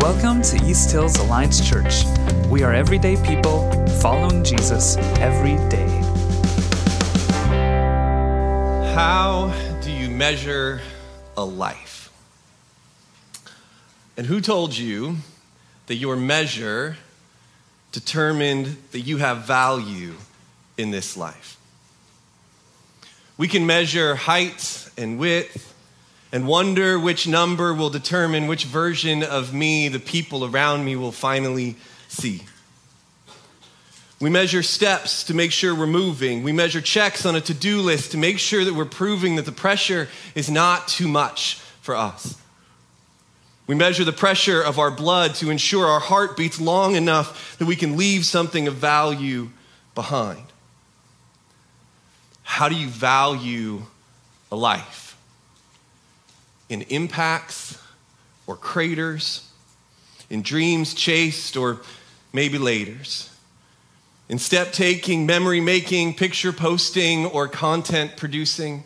Welcome to East Hills Alliance Church. We are everyday people following Jesus every day. How do you measure a life? And who told you that your measure determined that you have value in this life? We can measure height and width and wonder which number will determine which version of me the people around me will finally see. We measure steps to make sure we're moving. We measure checks on a to do list to make sure that we're proving that the pressure is not too much for us. We measure the pressure of our blood to ensure our heart beats long enough that we can leave something of value behind. How do you value a life? In impacts or craters, in dreams chased or maybe laters, in step taking, memory making, picture posting, or content producing?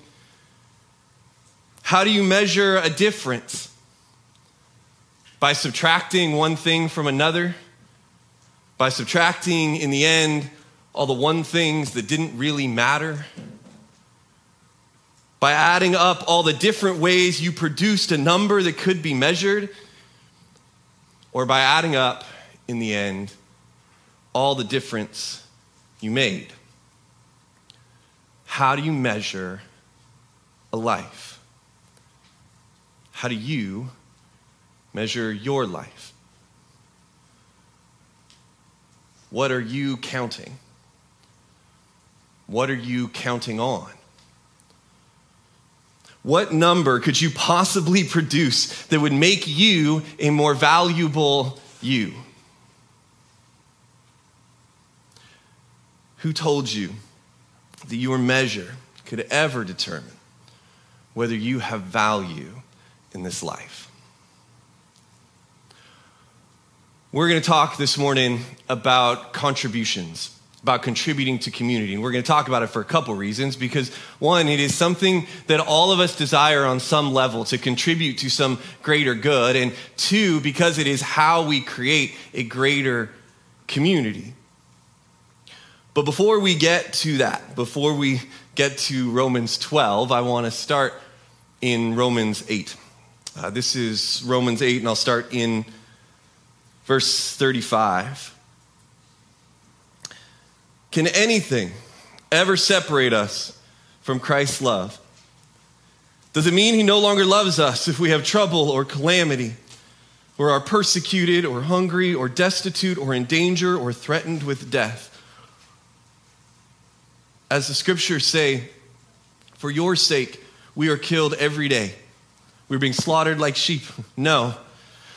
How do you measure a difference? By subtracting one thing from another? By subtracting, in the end, all the one things that didn't really matter? By adding up all the different ways you produced a number that could be measured, or by adding up, in the end, all the difference you made. How do you measure a life? How do you measure your life? What are you counting? What are you counting on? What number could you possibly produce that would make you a more valuable you? Who told you that your measure could ever determine whether you have value in this life? We're going to talk this morning about contributions about contributing to community. And we're going to talk about it for a couple reasons because one, it is something that all of us desire on some level to contribute to some greater good. And two, because it is how we create a greater community. But before we get to that, before we get to Romans 12, I want to start in Romans 8. Uh, this is Romans 8, and I'll start in verse 35. Can anything ever separate us from Christ's love? Does it mean he no longer loves us if we have trouble or calamity, or are persecuted, or hungry, or destitute, or in danger, or threatened with death? As the scriptures say, for your sake, we are killed every day. We're being slaughtered like sheep. No.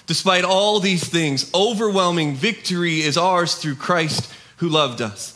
Despite all these things, overwhelming victory is ours through Christ who loved us.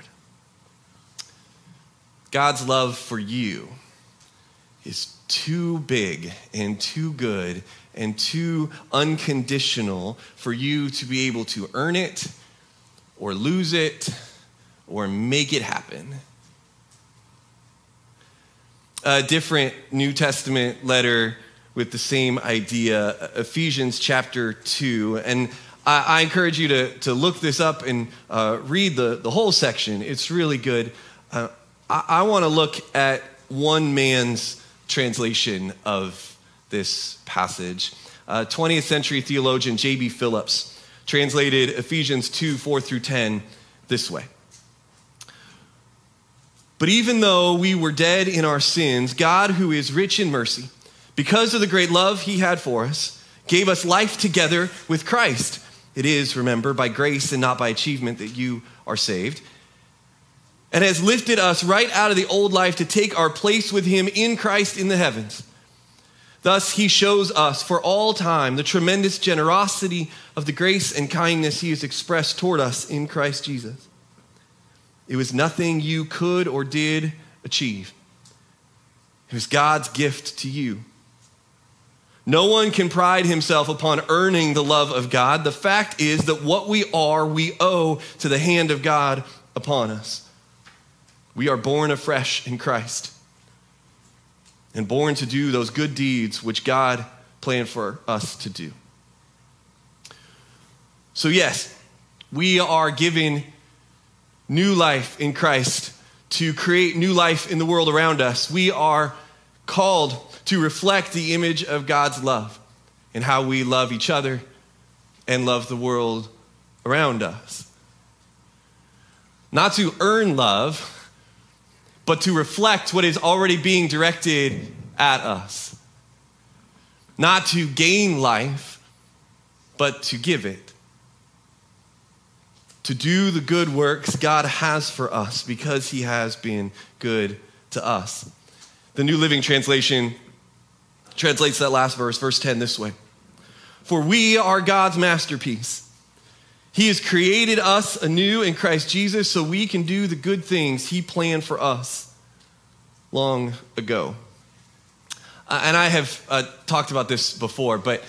God's love for you is too big and too good and too unconditional for you to be able to earn it or lose it or make it happen. A different New Testament letter with the same idea, Ephesians chapter 2. And I, I encourage you to, to look this up and uh, read the, the whole section. It's really good. Uh, I, I want to look at one man's translation of this passage. Uh, 20th century theologian J.B. Phillips translated Ephesians 2 4 through 10 this way. But even though we were dead in our sins, God, who is rich in mercy, because of the great love he had for us, gave us life together with Christ. It is, remember, by grace and not by achievement that you are saved and has lifted us right out of the old life to take our place with him in Christ in the heavens. Thus, he shows us for all time the tremendous generosity of the grace and kindness he has expressed toward us in Christ Jesus. It was nothing you could or did achieve, it was God's gift to you. No one can pride himself upon earning the love of God. The fact is that what we are, we owe to the hand of God upon us. We are born afresh in Christ and born to do those good deeds which God planned for us to do. So, yes, we are given new life in Christ to create new life in the world around us. We are called to reflect the image of God's love and how we love each other and love the world around us. Not to earn love, but to reflect what is already being directed at us. Not to gain life, but to give it. To do the good works God has for us because He has been good to us. The New Living Translation translates that last verse, verse 10, this way For we are God's masterpiece. He has created us anew in Christ Jesus so we can do the good things He planned for us long ago. Uh, and I have uh, talked about this before, but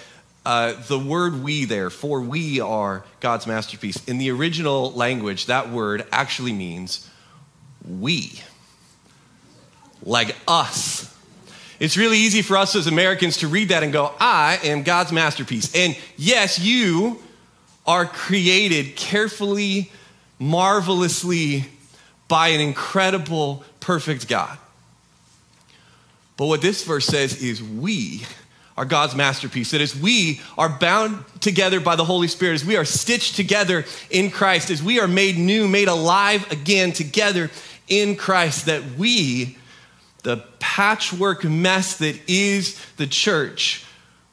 uh, the word we there, for we are God's masterpiece, in the original language, that word actually means we, like us. It's really easy for us as Americans to read that and go, I am God's masterpiece. And yes, you are created carefully, marvelously by an incredible, perfect God. But what this verse says is we are God's masterpiece. That as we are bound together by the Holy Spirit, as we are stitched together in Christ, as we are made new, made alive again together in Christ, that we, the patchwork mess that is the church,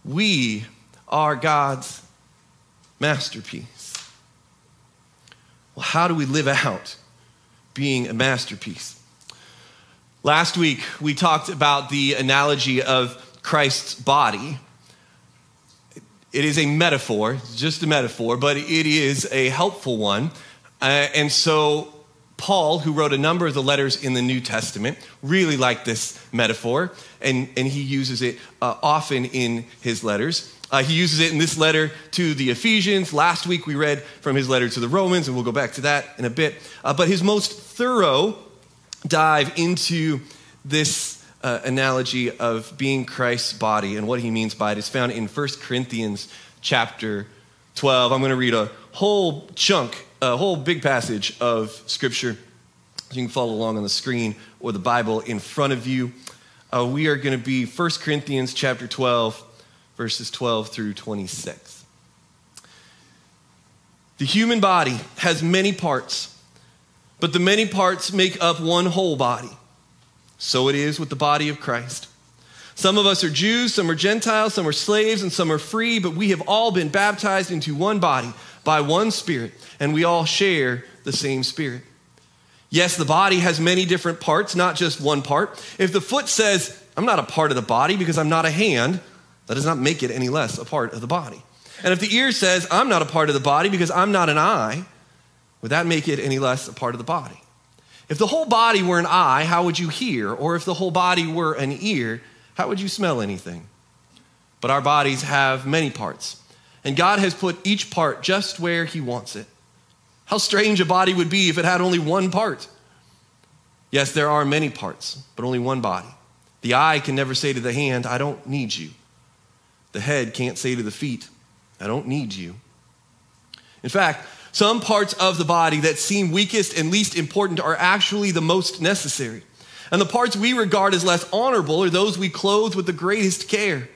we are God's masterpiece. Well, how do we live out being a masterpiece? Last week, we talked about the analogy of Christ's body. It is a metaphor, just a metaphor, but it is a helpful one. Uh, and so, Paul, who wrote a number of the letters in the New Testament, really liked this metaphor, and, and he uses it uh, often in his letters. Uh, he uses it in this letter to the Ephesians. Last week we read from his letter to the Romans, and we'll go back to that in a bit. Uh, but his most thorough dive into this uh, analogy of being Christ's body and what he means by it is found in 1 Corinthians chapter 12. I'm going to read a whole chunk, a whole big passage of scripture. You can follow along on the screen or the Bible in front of you. Uh, we are going to be 1 Corinthians chapter 12, verses 12 through 26. The human body has many parts but the many parts make up one whole body. So it is with the body of Christ. Some of us are Jews, some are Gentiles, some are slaves, and some are free, but we have all been baptized into one body by one Spirit, and we all share the same Spirit. Yes, the body has many different parts, not just one part. If the foot says, I'm not a part of the body because I'm not a hand, that does not make it any less a part of the body. And if the ear says, I'm not a part of the body because I'm not an eye, would that make it any less a part of the body? If the whole body were an eye, how would you hear? Or if the whole body were an ear, how would you smell anything? But our bodies have many parts, and God has put each part just where He wants it. How strange a body would be if it had only one part. Yes, there are many parts, but only one body. The eye can never say to the hand, I don't need you. The head can't say to the feet, I don't need you. In fact, some parts of the body that seem weakest and least important are actually the most necessary. And the parts we regard as less honorable are those we clothe with the greatest care.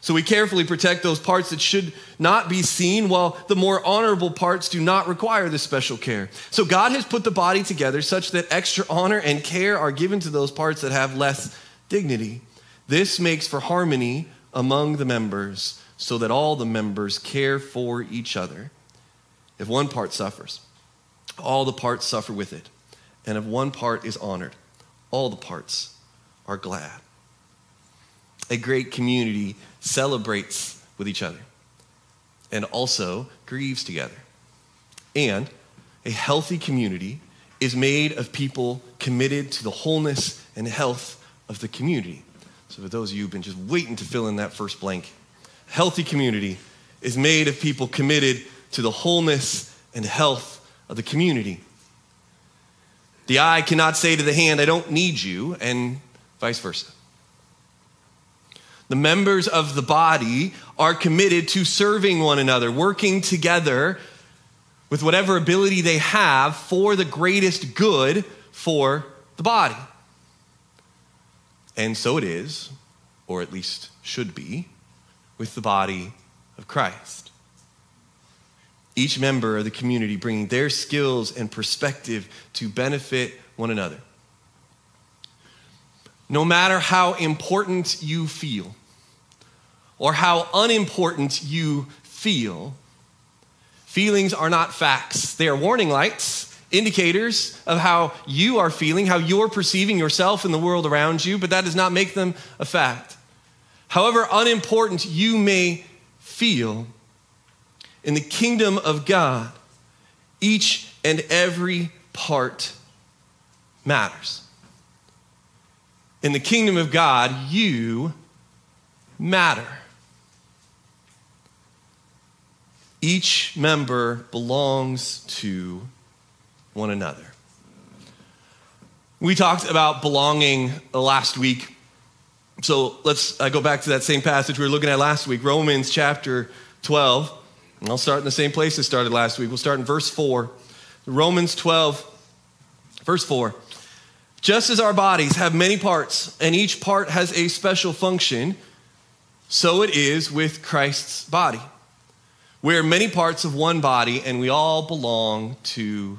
So we carefully protect those parts that should not be seen, while the more honorable parts do not require this special care. So God has put the body together such that extra honor and care are given to those parts that have less dignity. This makes for harmony among the members, so that all the members care for each other. If one part suffers, all the parts suffer with it. And if one part is honored, all the parts are glad. a great community celebrates with each other and also grieves together. And a healthy community is made of people committed to the wholeness and health of the community. So, for those of you who've been just waiting to fill in that first blank, healthy community is made of people committed to the wholeness and health of the community. The eye cannot say to the hand, I don't need you, and vice versa. The members of the body are committed to serving one another, working together with whatever ability they have for the greatest good for the body. And so it is, or at least should be, with the body of Christ. Each member of the community bringing their skills and perspective to benefit one another. No matter how important you feel or how unimportant you feel, feelings are not facts. They are warning lights, indicators of how you are feeling, how you're perceiving yourself and the world around you, but that does not make them a fact. However unimportant you may feel, in the kingdom of God, each and every part matters. In the kingdom of God, you matter. Each member belongs to one another. We talked about belonging last week. So let's uh, go back to that same passage we were looking at last week, Romans chapter 12. And I'll start in the same place I started last week. We'll start in verse 4. Romans 12, verse 4. Just as our bodies have many parts, and each part has a special function, so it is with Christ's body. We are many parts of one body, and we all belong to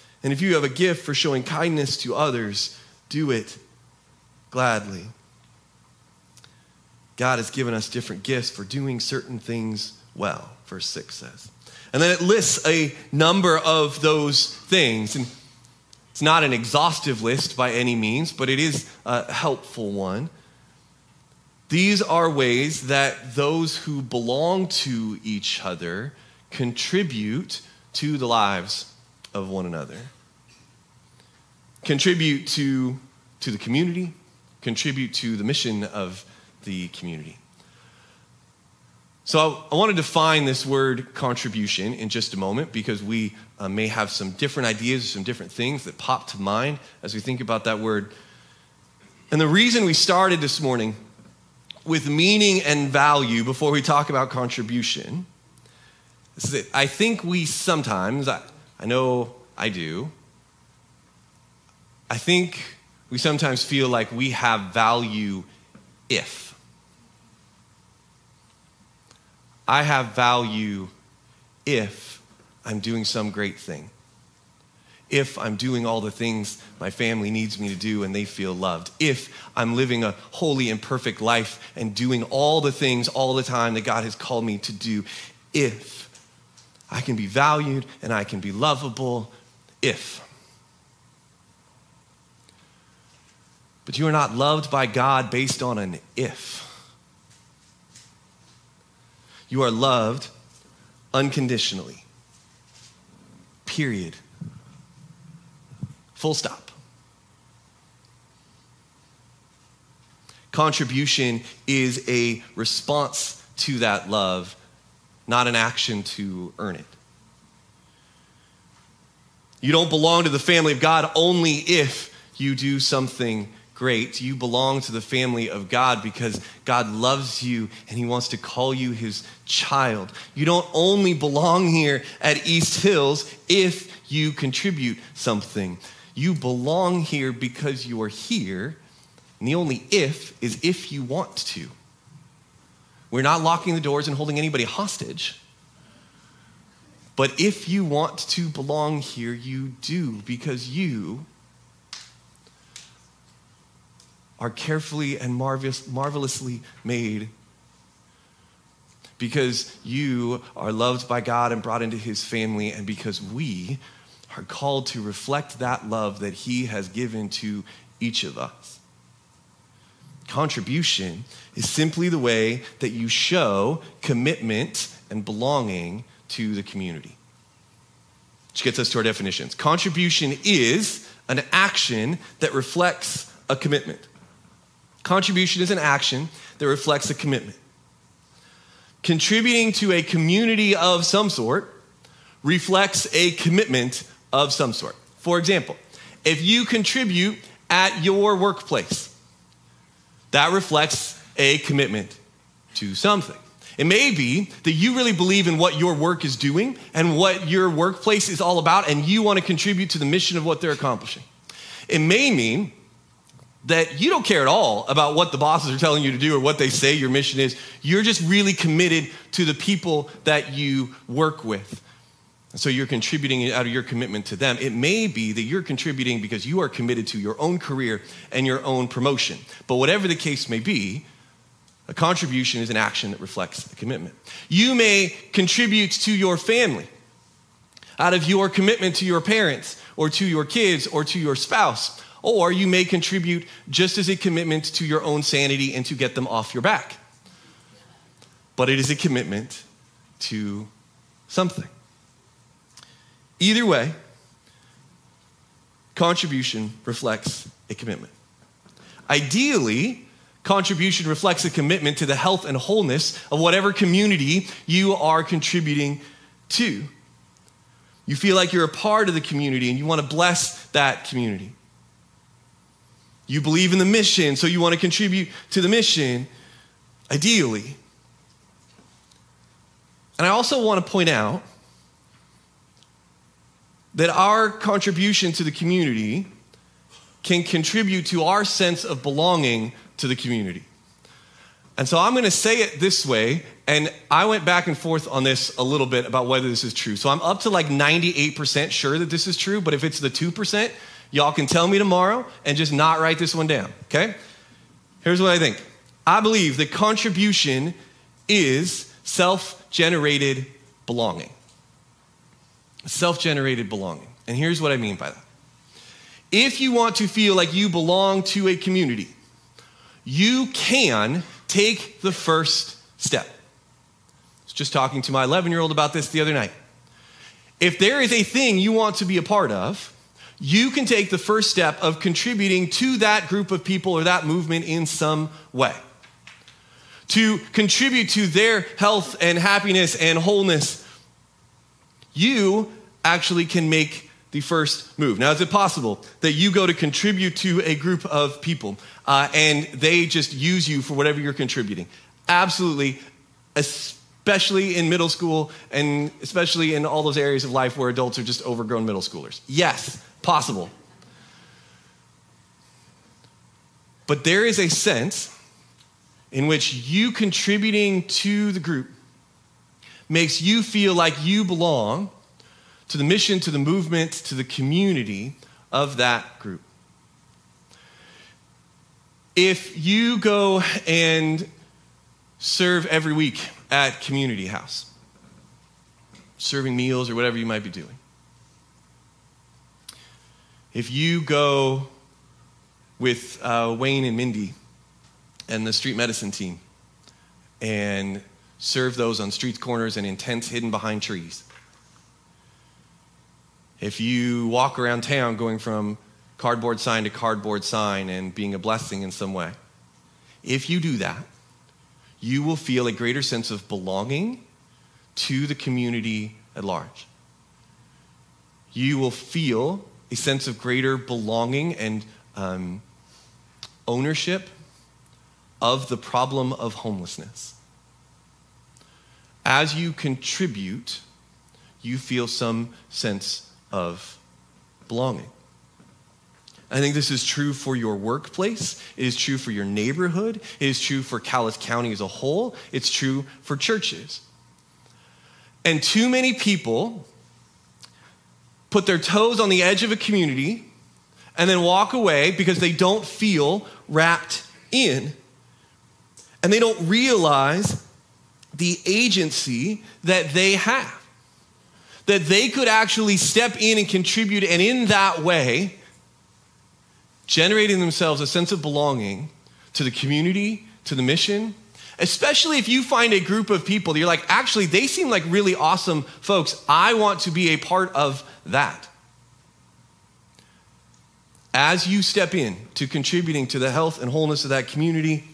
And if you have a gift for showing kindness to others, do it gladly. God has given us different gifts for doing certain things well, verse 6 says. And then it lists a number of those things. And it's not an exhaustive list by any means, but it is a helpful one. These are ways that those who belong to each other contribute to the lives of one another. Contribute to, to the community, contribute to the mission of the community. So I want to define this word contribution in just a moment because we uh, may have some different ideas, some different things that pop to mind as we think about that word. And the reason we started this morning with meaning and value before we talk about contribution is that I think we sometimes, I, I know I do, I think we sometimes feel like we have value if. I have value if I'm doing some great thing. If I'm doing all the things my family needs me to do and they feel loved. If I'm living a holy and perfect life and doing all the things all the time that God has called me to do. If I can be valued and I can be lovable. If. But you are not loved by God based on an if. You are loved unconditionally. Period. Full stop. Contribution is a response to that love, not an action to earn it. You don't belong to the family of God only if you do something great. You belong to the family of God because God loves you and He wants to call you His child. You don't only belong here at East Hills if you contribute something. You belong here because you are here, and the only if is if you want to. We're not locking the doors and holding anybody hostage. But if you want to belong here, you do because you are carefully and marvelous, marvelously made. Because you are loved by God and brought into his family, and because we are called to reflect that love that he has given to each of us. Contribution is simply the way that you show commitment and belonging to the community. Which gets us to our definitions. Contribution is an action that reflects a commitment. Contribution is an action that reflects a commitment. Contributing to a community of some sort reflects a commitment of some sort. For example, if you contribute at your workplace, that reflects a commitment to something. It may be that you really believe in what your work is doing and what your workplace is all about, and you want to contribute to the mission of what they're accomplishing. It may mean that you don't care at all about what the bosses are telling you to do or what they say your mission is. You're just really committed to the people that you work with. So you're contributing out of your commitment to them. It may be that you're contributing because you are committed to your own career and your own promotion. But whatever the case may be, a contribution is an action that reflects a commitment. You may contribute to your family out of your commitment to your parents or to your kids or to your spouse. Or you may contribute just as a commitment to your own sanity and to get them off your back. But it is a commitment to something. Either way, contribution reflects a commitment. Ideally, Contribution reflects a commitment to the health and wholeness of whatever community you are contributing to. You feel like you're a part of the community and you want to bless that community. You believe in the mission, so you want to contribute to the mission, ideally. And I also want to point out that our contribution to the community can contribute to our sense of belonging to the community. And so I'm going to say it this way, and I went back and forth on this a little bit about whether this is true. So I'm up to like 98% sure that this is true, but if it's the 2%, y'all can tell me tomorrow and just not write this one down, okay? Here's what I think I believe that contribution is self generated belonging. Self generated belonging. And here's what I mean by that. If you want to feel like you belong to a community, you can take the first step. I was just talking to my 11 year old about this the other night. If there is a thing you want to be a part of, you can take the first step of contributing to that group of people or that movement in some way. To contribute to their health and happiness and wholeness, you actually can make the first move. Now, is it possible that you go to contribute to a group of people uh, and they just use you for whatever you're contributing? Absolutely, especially in middle school and especially in all those areas of life where adults are just overgrown middle schoolers. Yes, possible. But there is a sense in which you contributing to the group makes you feel like you belong to the mission, to the movement, to the community of that group. If you go and serve every week at Community House, serving meals or whatever you might be doing, if you go with uh, Wayne and Mindy and the street medicine team and serve those on street corners and in tents hidden behind trees, if you walk around town going from cardboard sign to cardboard sign and being a blessing in some way, if you do that, you will feel a greater sense of belonging to the community at large. You will feel a sense of greater belonging and um, ownership of the problem of homelessness. As you contribute, you feel some sense of belonging. I think this is true for your workplace. It is true for your neighborhood. It is true for Cowlitz County as a whole. It's true for churches. And too many people put their toes on the edge of a community and then walk away because they don't feel wrapped in. And they don't realize the agency that they have. That they could actually step in and contribute, and in that way, generating themselves a sense of belonging to the community, to the mission, especially if you find a group of people you're like, actually, they seem like really awesome folks. I want to be a part of that. As you step in to contributing to the health and wholeness of that community,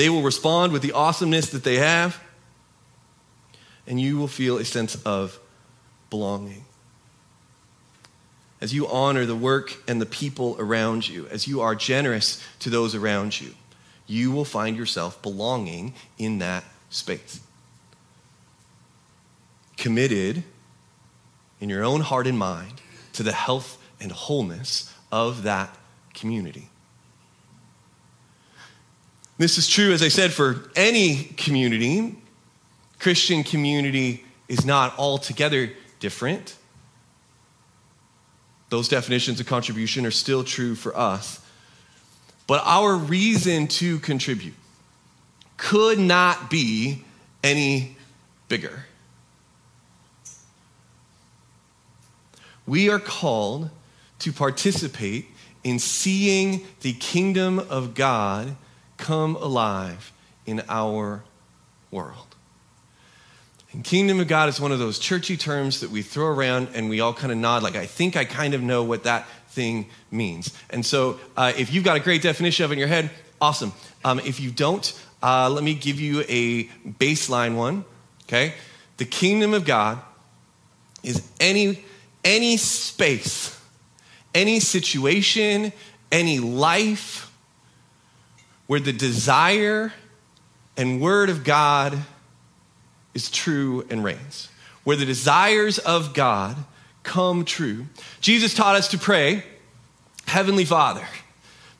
they will respond with the awesomeness that they have, and you will feel a sense of belonging. As you honor the work and the people around you, as you are generous to those around you, you will find yourself belonging in that space. Committed in your own heart and mind to the health and wholeness of that community. This is true, as I said, for any community. Christian community is not altogether different. Those definitions of contribution are still true for us. But our reason to contribute could not be any bigger. We are called to participate in seeing the kingdom of God come alive in our world. And kingdom of God is one of those churchy terms that we throw around and we all kind of nod, like, I think I kind of know what that thing means. And so uh, if you've got a great definition of it in your head, awesome. Um, if you don't, uh, let me give you a baseline one, okay? The kingdom of God is any, any space any situation, any life where the desire and word of God is true and reigns, where the desires of God come true. Jesus taught us to pray, Heavenly Father,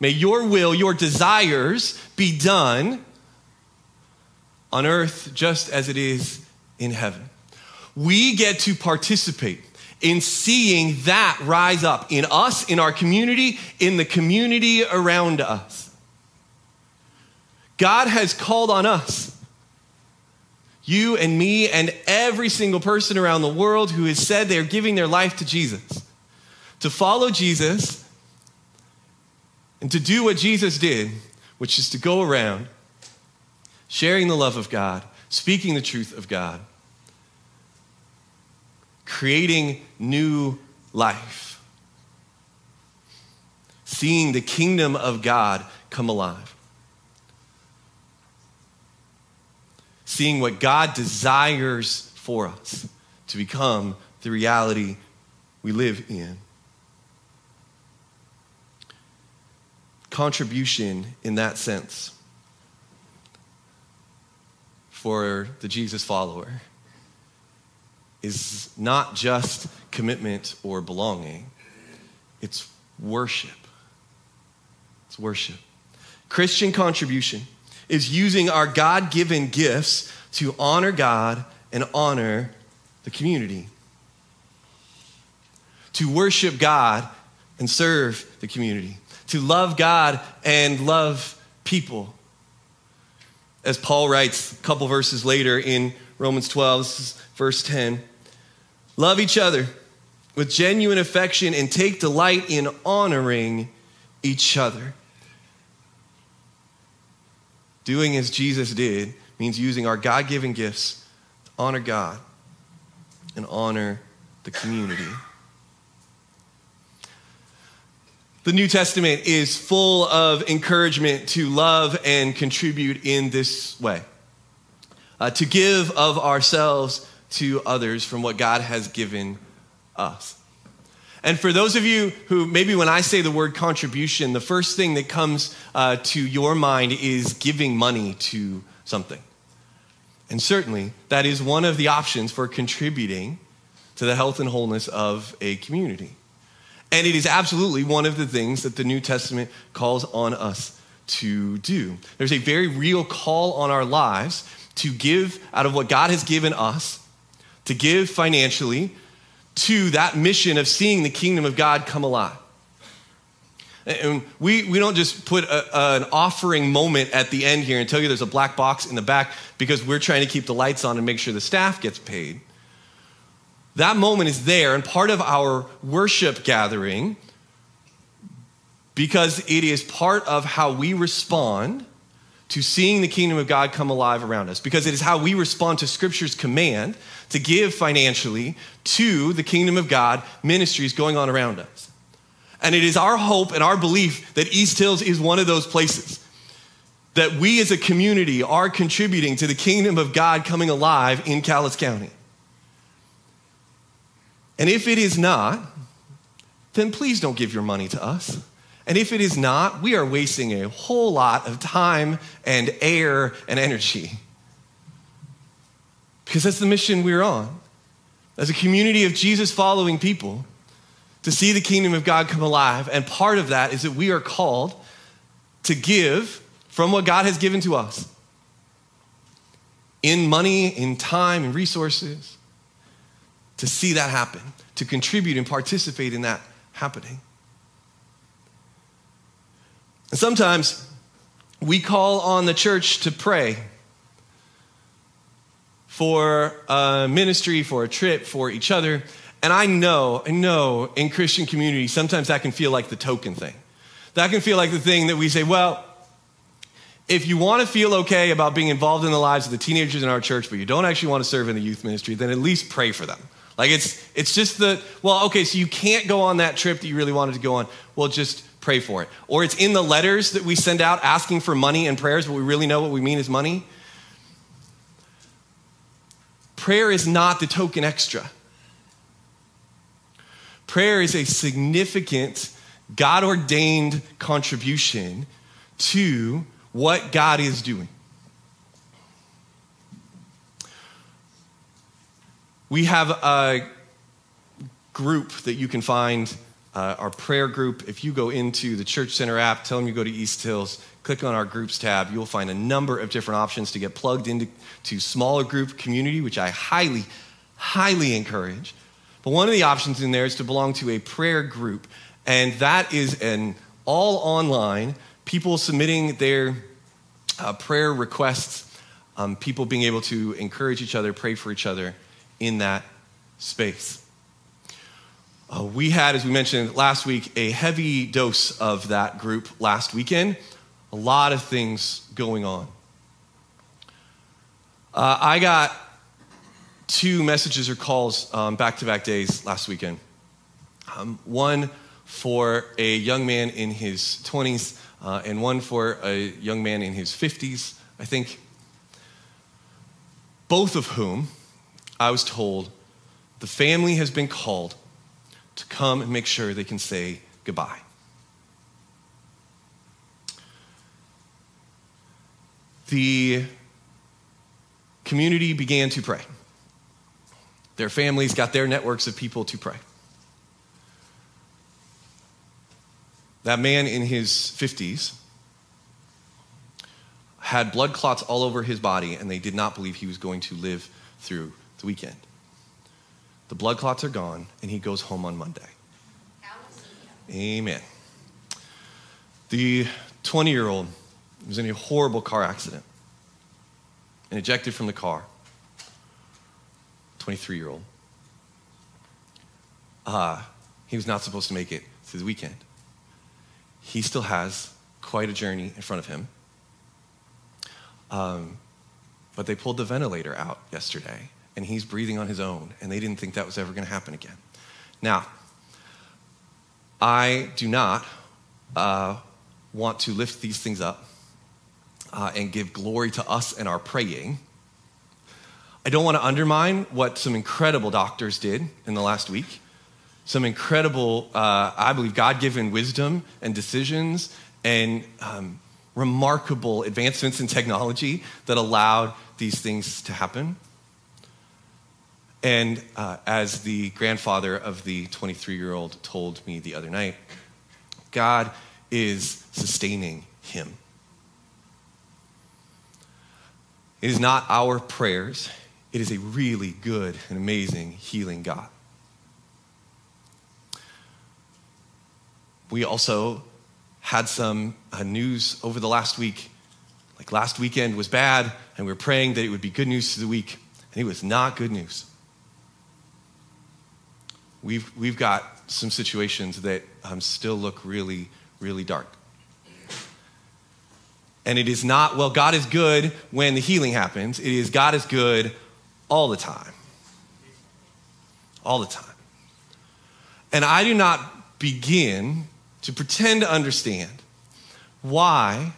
may your will, your desires be done on earth just as it is in heaven. We get to participate in seeing that rise up in us, in our community, in the community around us. God has called on us, you and me, and every single person around the world who has said they are giving their life to Jesus, to follow Jesus and to do what Jesus did, which is to go around sharing the love of God, speaking the truth of God creating new life, seeing the kingdom of God come alive, seeing what God desires for us to become the reality we live in. Contribution in that sense for the Jesus follower is not just commitment or belonging, it's worship. It's worship. Christian contribution is using our God given gifts to honor God and honor the community. To worship God and serve the community. To love God and love people. As Paul writes a couple verses later in Romans 12, verse 10 Love each other with genuine affection and take delight in honoring each other. Doing as Jesus did means using our God given gifts to honor God and honor the community. The New Testament is full of encouragement to love and contribute in this way, uh, to give of ourselves to others from what God has given us. And for those of you who maybe when I say the word contribution, the first thing that comes uh, to your mind is giving money to something. And certainly that is one of the options for contributing to the health and wholeness of a community. And it is absolutely one of the things that the New Testament calls on us to do. There's a very real call on our lives to give out of what God has given us, to give financially to that mission of seeing the kingdom of God come alive. And we, we don't just put a, an offering moment at the end here and tell you there's a black box in the back because we're trying to keep the lights on and make sure the staff gets paid. That moment is there and part of our worship gathering because it is part of how we respond to seeing the kingdom of God come alive around us, because it is how we respond to Scripture's command to give financially to the kingdom of God ministries going on around us. And it is our hope and our belief that East Hills is one of those places that we as a community are contributing to the kingdom of God coming alive in Cowlitz County. And if it is not, then please don't give your money to us. And if it is not, we are wasting a whole lot of time and air and energy. Because that's the mission we're on. As a community of Jesus following people, to see the kingdom of God come alive. And part of that is that we are called to give from what God has given to us in money, in time, in resources, to see that happen, to contribute and participate in that happening. And sometimes we call on the church to pray for a ministry, for a trip, for each other. And I know, I know in Christian community, sometimes that can feel like the token thing. That can feel like the thing that we say, well, if you want to feel okay about being involved in the lives of the teenagers in our church, but you don't actually want to serve in the youth ministry, then at least pray for them. Like it's it's just the well, okay, so you can't go on that trip that you really wanted to go on. Well, just pray for it. Or it's in the letters that we send out asking for money and prayers, but we really know what we mean is money. Prayer is not the token extra. Prayer is a significant, God ordained contribution to what God is doing. We have a group that you can find uh, our prayer group. If you go into the Church Center app, tell them you go to East Hills, click on our groups tab, you'll find a number of different options to get plugged into to smaller group community, which I highly, highly encourage. But one of the options in there is to belong to a prayer group, and that is an all online, people submitting their uh, prayer requests, um, people being able to encourage each other, pray for each other in that space. Uh, we had, as we mentioned last week, a heavy dose of that group last weekend. A lot of things going on. Uh, I got two messages or calls back to back days last weekend. Um, one for a young man in his 20s, uh, and one for a young man in his 50s, I think. Both of whom I was told the family has been called to come and make sure they can say goodbye. The community began to pray. Their families got their networks of people to pray. That man in his 50s had blood clots all over his body, and they did not believe he was going to live through the weekend. The blood clots are gone, and he goes home on Monday. Amen. The 20 year old was in a horrible car accident and ejected from the car. 23 year old. Uh, he was not supposed to make it through the weekend. He still has quite a journey in front of him. Um, but they pulled the ventilator out yesterday and he's breathing on his own, and they didn't think that was ever going to happen again. Now, I do not uh, want to lift these things up uh, and give glory to us and our praying. I don't want to undermine what some incredible doctors did in the last week. Some incredible, uh, I believe, God given wisdom and decisions and um, remarkable advancements in technology that allowed these things to happen. And uh, as the grandfather of the 23 year old told me the other night, God is sustaining him. It is not our prayers, it is a really good and amazing healing God. We also had some uh, news over the last week. Like last weekend was bad, and we were praying that it would be good news to the week, and it was not good news. We've, we've got some situations that um, still look really, really dark. And it is not, well, God is good when the healing happens. It is God is good all the time. All the time. And I do not begin to pretend to understand why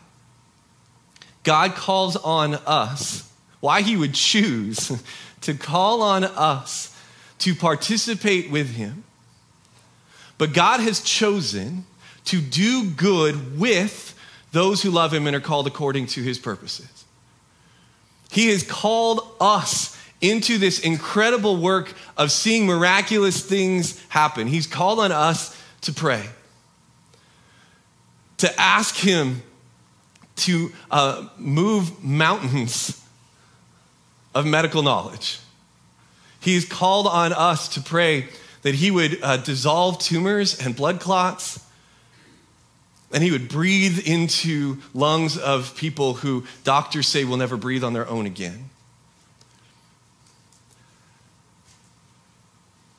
God calls on us, why He would choose to call on us to participate with Him. But God has chosen to do good with those who love Him and are called according to His purposes. He has called us into this incredible work of seeing miraculous things happen. He's called on us to pray to ask Him to uh, move mountains of medical knowledge. He's called on us to pray that He would uh, dissolve tumors and blood clots. And he would breathe into lungs of people who doctors say will never breathe on their own again.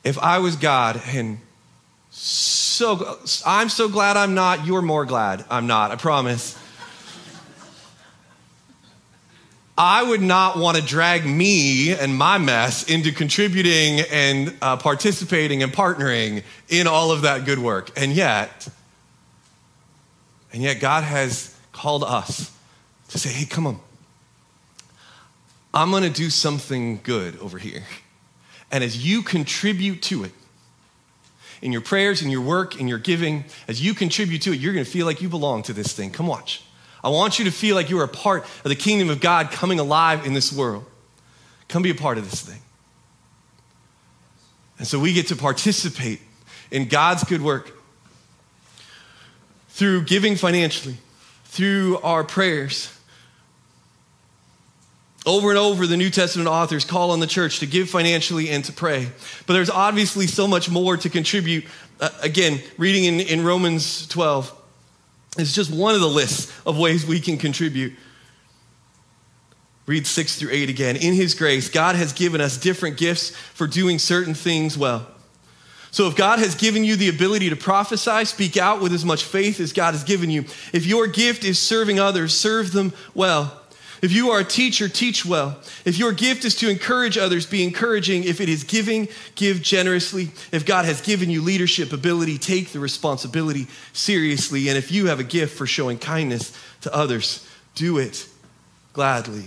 If I was God and so I'm so glad I'm not. You're more glad I'm not, I promise. I would not want to drag me and my mess into contributing and uh, participating and partnering in all of that good work. And yet, and yet, God has called us to say, hey, come on. I'm going to do something good over here. And as you contribute to it, in your prayers, in your work, in your giving, as you contribute to it, you're going to feel like you belong to this thing. Come watch. I want you to feel like you are a part of the kingdom of God coming alive in this world. Come be a part of this thing. And so we get to participate in God's good work through giving financially, through our prayers, over and over, the New Testament authors call on the church to give financially and to pray. But there's obviously so much more to contribute. Uh, again, reading in, in Romans 12 is just one of the lists of ways we can contribute. Read 6 through 8 again. In His grace, God has given us different gifts for doing certain things well. So if God has given you the ability to prophesy, speak out with as much faith as God has given you. If your gift is serving others, serve them well. If you are a teacher, teach well. If your gift is to encourage others, be encouraging. If it is giving, give generously. If God has given you leadership ability, take the responsibility seriously. And if you have a gift for showing kindness to others, do it gladly.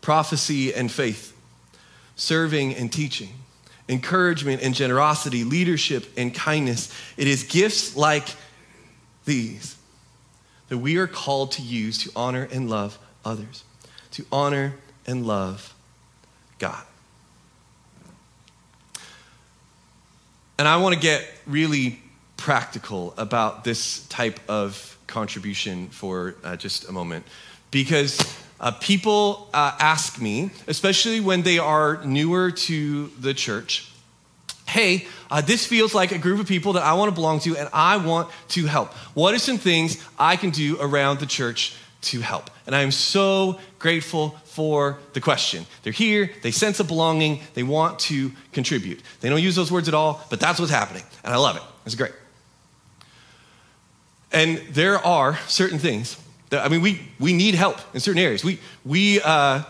Prophecy and faith, serving and teaching, encouragement and generosity, leadership and kindness. It is gifts like these that we are called to use to honor and love others, to honor and love God. And I want to get really practical about this type of contribution for uh, just a moment because uh, people uh, ask me, especially when they are newer to the church, hey, uh, this feels like a group of people that I want to belong to and I want to help. What are some things I can do around the church to help? And I am so grateful for the question. They're here, they sense a belonging, they want to contribute. They don't use those words at all, but that's what's happening. And I love it. It's great. And there are certain things that, I mean, we, we need help in certain areas. We, we, uh,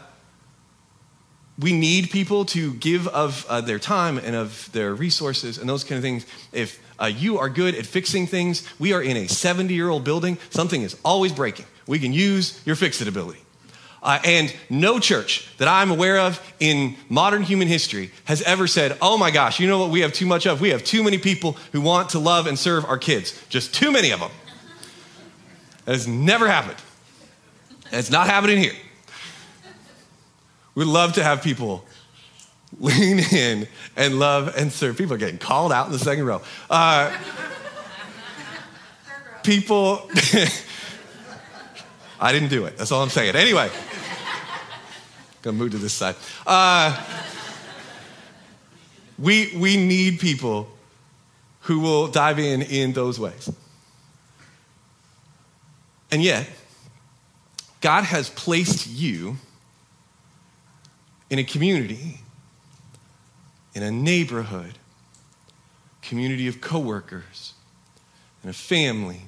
we need people to give of uh, their time and of their resources and those kind of things. If uh, you are good at fixing things, we are in a 70 year old building. Something is always breaking. We can use your fix it ability. Uh, and no church that I'm aware of in modern human history has ever said, oh my gosh, you know what we have too much of? We have too many people who want to love and serve our kids. Just too many of them. That has never happened. It's not happening here. We love to have people lean in and love and serve. People are getting called out in the second row. Uh, people, I didn't do it. That's all I'm saying. Anyway, gonna move to this side. Uh, we, we need people who will dive in in those ways. And yet, God has placed you in a community, in a neighborhood, community of coworkers, in a family.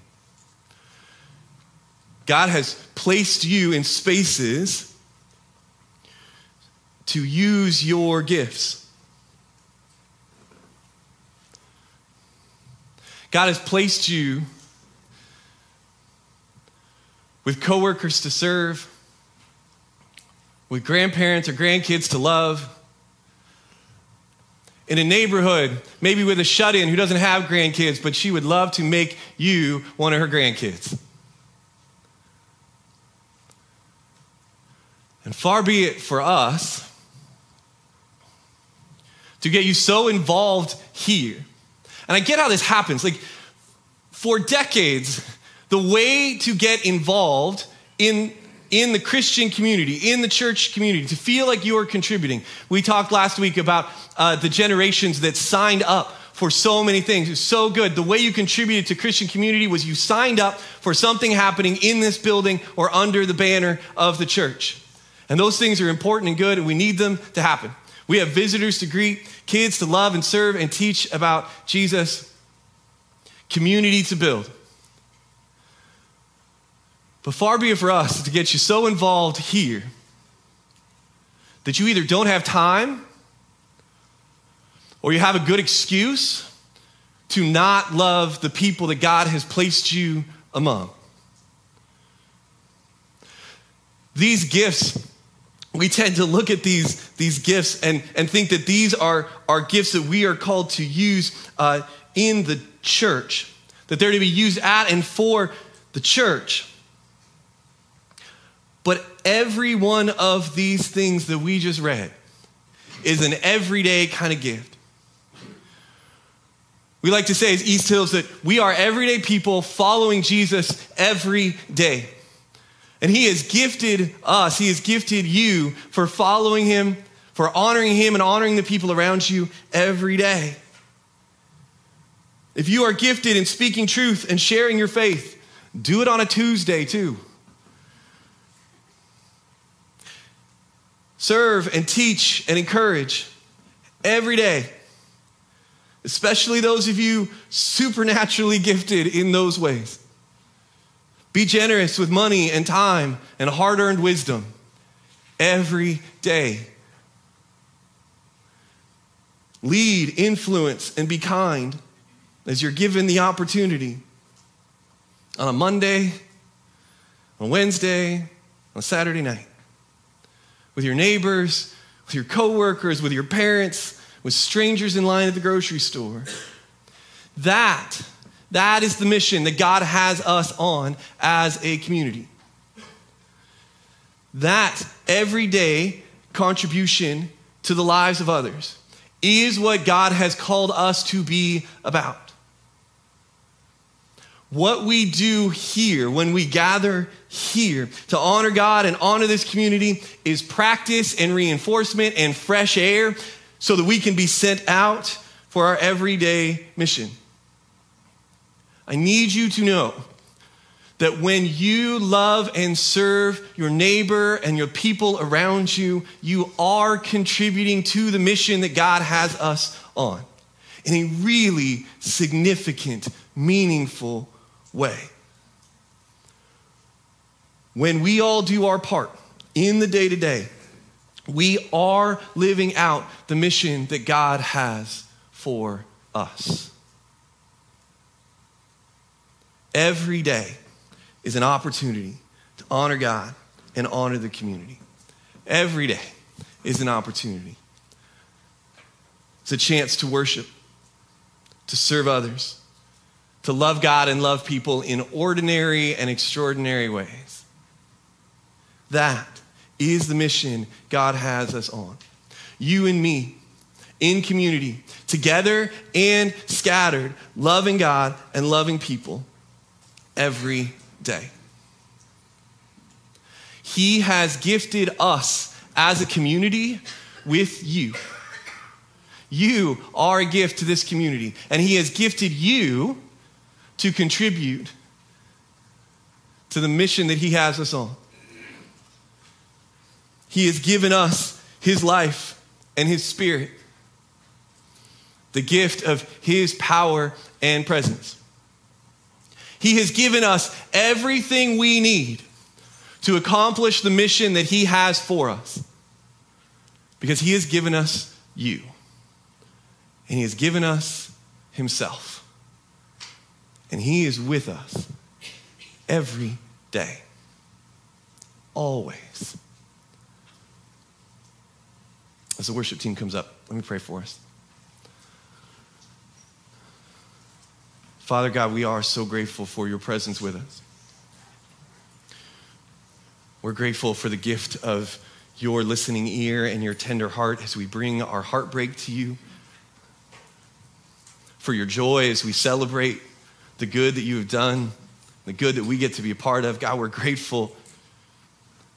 God has placed you in spaces to use your gifts. God has placed you with coworkers to serve, with grandparents or grandkids to love, in a neighborhood, maybe with a shut in who doesn't have grandkids, but she would love to make you one of her grandkids. And far be it for us to get you so involved here. And I get how this happens. Like, for decades, the way to get involved in, in the Christian community, in the church community, to feel like you are contributing. We talked last week about uh, the generations that signed up for so many things. It's so good. The way you contributed to Christian community was you signed up for something happening in this building or under the banner of the church. And those things are important and good, and we need them to happen. We have visitors to greet, kids to love and serve and teach about Jesus, community to build. But far be it for us to get you so involved here that you either don't have time or you have a good excuse to not love the people that God has placed you among. These gifts, we tend to look at these, these gifts and, and think that these are, are gifts that we are called to use uh, in the church, that they're to be used at and for the church. But every one of these things that we just read is an everyday kind of gift. We like to say as East Hills that we are everyday people following Jesus every day. And He has gifted us, He has gifted you for following Him, for honoring Him and honoring the people around you every day. If you are gifted in speaking truth and sharing your faith, do it on a Tuesday too. Serve and teach and encourage every day, especially those of you supernaturally gifted in those ways. Be generous with money and time and hard earned wisdom every day. Lead, influence, and be kind as you're given the opportunity on a Monday, on a Wednesday, on a Saturday night with your neighbors, with your coworkers, with your parents, with strangers in line at the grocery store. That, that is the mission that God has us on as a community. That everyday contribution to the lives of others is what God has called us to be about. What we do here when we gather here to honor God and honor this community is practice and reinforcement and fresh air so that we can be sent out for our everyday mission. I need you to know that when you love and serve your neighbor and your people around you, you are contributing to the mission that God has us on in a really significant, meaningful way. When we all do our part in the day to day, we are living out the mission that God has for us. Every day is an opportunity to honor God and honor the community. Every day is an opportunity. It's a chance to worship, to serve others, to love God and love people in ordinary and extraordinary ways. That is the mission God has us on. You and me in community, together and scattered, loving God and loving people every day. He has gifted us as a community with you. You are a gift to this community, and He has gifted you to contribute to the mission that He has us on. He has given us His life and His Spirit, the gift of His power and presence. He has given us everything we need to accomplish the mission that He has for us because He has given us you and He has given us Himself. And He is with us every day, always. As the worship team comes up, let me pray for us. Father God, we are so grateful for your presence with us. We're grateful for the gift of your listening ear and your tender heart as we bring our heartbreak to you. For your joy as we celebrate the good that you have done, the good that we get to be a part of. God, we're grateful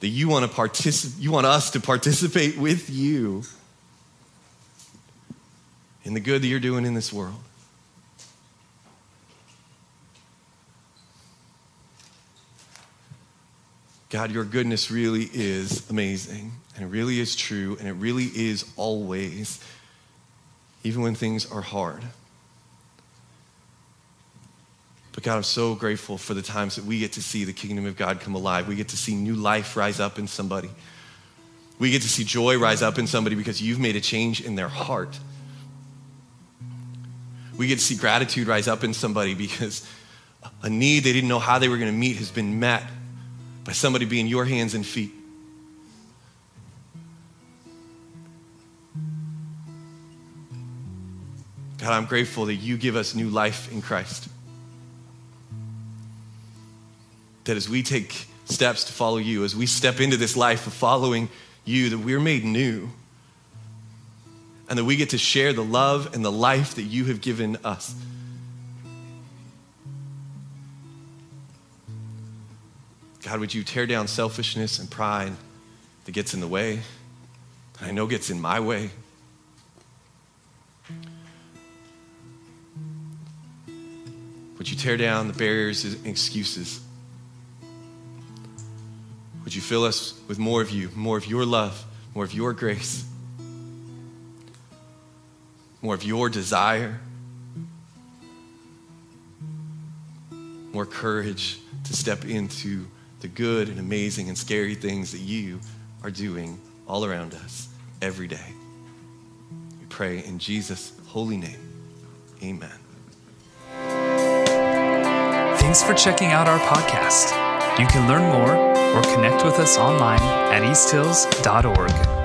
that you want to participate, you want us to participate with you in the good that you're doing in this world. God, your goodness really is amazing, and it really is true, and it really is always, even when things are hard. But God, I'm so grateful for the times that we get to see the kingdom of God come alive. We get to see new life rise up in somebody. We get to see joy rise up in somebody because you've made a change in their heart. We get to see gratitude rise up in somebody because a need they didn't know how they were going to meet has been met by somebody being your hands and feet. God, I'm grateful that you give us new life in Christ. That as we take steps to follow you, as we step into this life of following you, that we're made new. And that we get to share the love and the life that you have given us. God, would you tear down selfishness and pride that gets in the way? I know gets in my way. Would you tear down the barriers and excuses? Would you fill us with more of you, more of your love, more of your grace, more of your desire, more courage to step into the good and amazing and scary things that you are doing all around us every day. We pray in Jesus' holy name. Amen. Thanks for checking out our podcast. You can learn more or connect with us online at easthills.org.